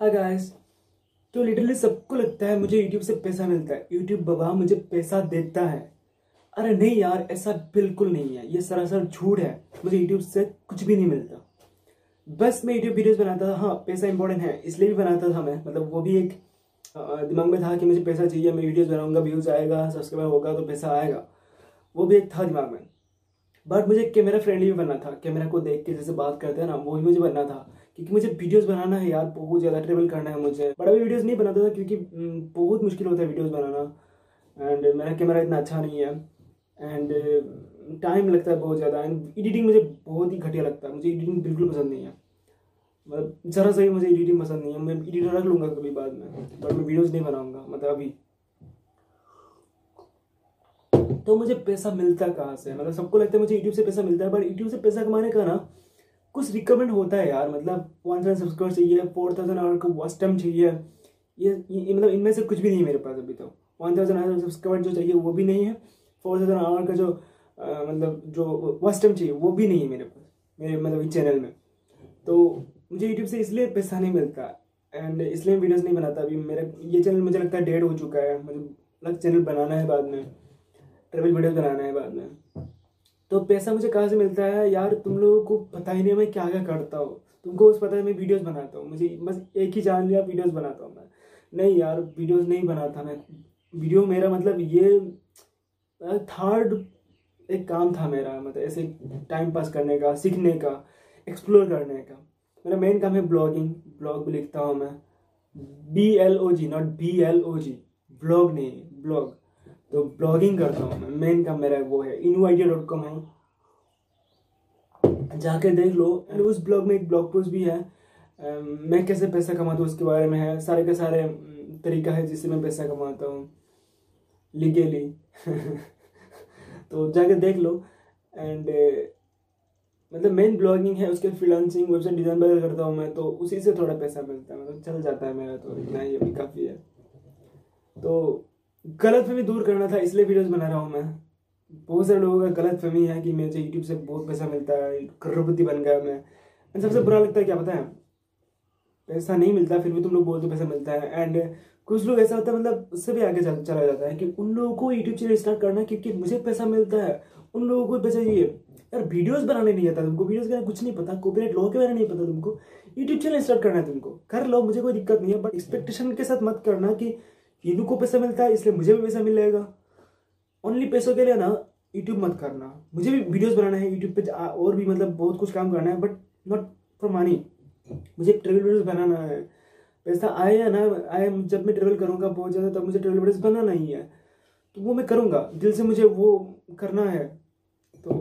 Hi guys तो literally सबको लगता है मुझे यूट्यूब से पैसा मिलता है। यूट्यूब बाबा मुझे पैसा देता है। अरे नहीं यार, ऐसा बिल्कुल नहीं है। ये सरासर झूठ है। मुझे यूट्यूब से कुछ भी नहीं मिलता। बस मैं यूट्यूब वीडियोस बनाता था। हाँ पैसा इंपॉर्टेंट है। इसलिए भी बनाता था मैं। मतलब वो भी एक दिमाग में था कि मुझे पैसा चाहिए। मैं वीडियोस बनाऊँगा व्यूज़ आएगा सब्सक्राइबर होगा तो पैसा आएगा। वो भी एक था दिमाग में। बट मुझे कैमरा फ्रेंडली भी बनना था। कैमरा को देख के जैसे बात करते हैं ना, वो भी मुझे बनना था। क्योंकि मुझे वीडियोस बनाना है यार बहुत ज़्यादा ट्रेवल करना है मुझे। बड़ा भी वीडियोस नहीं बनाता था क्योंकि हम्म, बहुत मुश्किल होता है वीडियोस बनाना। एंड मेरा कैमरा इतना अच्छा नहीं है। एंड टाइम लगता है बहुत ज़्यादा। एंड एडिटिंग मुझे बहुत ही घटिया लगता है। मुझे एडिटिंग बिल्कुल पसंद नहीं है। मतलब ज़रा सा भी मुझे एडिटिंग पसंद नहीं है। मैं एडिटर रख लूँगा कभी बाद में। बट मैं वीडियोज़ नहीं बनाऊँगा मतलब अभी। तो मुझे पैसा मिलता कहाँ से? मतलब सबको लगता है मुझे यूट्यूब से पैसा मिलता है बट यूट्यूब से पैसा कमाने का ना कुछ रिकमेंड होता है यार मतलब वन थाउज़ेंड सब्सक्राइबर चाहिए फोर थाउज़ेंड आवर का वॉच टाइम चाहिए ये, ये मतलब इनमें से कुछ भी नहीं है मेरे पास अभी तो। वन थाउज़ेंड आवर सब्सक्राइबर जो चाहिए वो भी नहीं है फोर थाउज़ेंड आवर का जो अ, मतलब जो वॉच टाइम चाहिए वो भी नहीं है मेरे पास मेरे मतलब इस चैनल में। तो मुझे यूट्यूब से इसलिए पैसा नहीं मिलता एंड इसलिए वीडियोस नहीं बनाता अभी। मेरा ये चैनल मुझे लगता है डेड हो चुका है मुझे अलग चैनल बनाना है बाद में ट्रेवल वीडियोस बनाना है बाद में। तो पैसा मुझे कहाँ से मिलता है? यार, तुम लोगों को पता ही नहीं मैं क्या क्या करता हूँ। तुमको बस पता है मैं वीडियोस बनाता हूँ। मुझे बस एक ही जान लिया वीडियोस बनाता हूँ मैं। नहीं यार, वीडियोस नहीं बनाता मैं। वीडियो मेरा मतलब ये थर्ड एक काम था मेरा मतलब ऐसे टाइम पास करने का, सीखने का एक्सप्लोर करने का। मेरा मेन काम है ब्लॉगिंग ब्लॉग भी लिखता हूँ मैं। B L O G not B L O G blog नहीं ब्लॉग तो ब्लॉगिंग करता हूँ मेन काम मेरा वो है इनू आइडिया डॉट कॉम है। जाके देख लो। एंड उस ब्लॉग में एक ब्लॉग पोस्ट भी है। मैं कैसे पैसा कमाता हूँ उसके बारे में है। सारे के सारे तरीका है जिससे मैं पैसा कमाता हूँ। लीगली तो जाके देख लो। एंड मतलब मेन ब्लॉगिंग है, उसके फ्रीलांसिंग वेबसाइट डिज़ाइन वगैरह करता हूँ मैं तो उसी से थोड़ा पैसा मिलता है। मतलब चल जाता है मेरा तो इतना ही अभी काफ़ी है। तो गलत फहमी दूर करना था इसलिए वीडियोस बना रहा हूँ मैं। बहुत सारे लोगों का गलत फहमी है कि मुझे यूट्यूब से बहुत पैसा मिलता है करोड़पति बन गया मैं। सबसे बुरा लगता है क्या पता है? पैसा नहीं मिलता फिर भी तुम लोग बोलते पैसा मिलता है। एंड कुछ लोग ऐसा होता है मतलब उससे भी आगे चल, चला जाता है कि उन लोगों को यूट्यूब चैनल स्टार्ट करना है क्योंकि मुझे पैसा मिलता है। उन लोगों को पैसा चाहिए। यार वीडियोस बनाने नहीं आता तुमको। वीडियोस का कुछ नहीं पता। कॉपीराइट लॉ के बारे में नहीं पता तुमको। यूट्यूब चैनल स्टार्ट करना है तुमको। कर लो मुझे कोई दिक्कत नहीं है बट एक्सपेक्टेशन के साथ मत करना कि इनू को पैसा मिलता है, इसलिए मुझे भी पैसा मिल जाएगा। ओनली पैसों के लिए ना यूट्यूब मत करना। मुझे भी वीडियोस बनाना है यूट्यूब पे और भी मतलब बहुत कुछ काम करना है बट नॉट फॉर मनी मुझे ट्रेवल वीडियोस बनाना है। पैसा आए या ना आए, जब मैं ट्रेवल करूँगा बहुत ज़्यादा, तब मुझे ट्रेवल वीडियोस बनाना ही है। तो वो मैं करूँगा। दिल से मुझे वो करना है। तो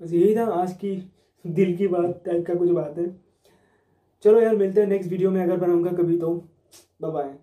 बस यही था आज की दिल की बात, टाइप का कुछ बात। है चलो यार, मिलते हैं नेक्स्ट वीडियो में, अगर बनाऊँगा कभी तो। बाय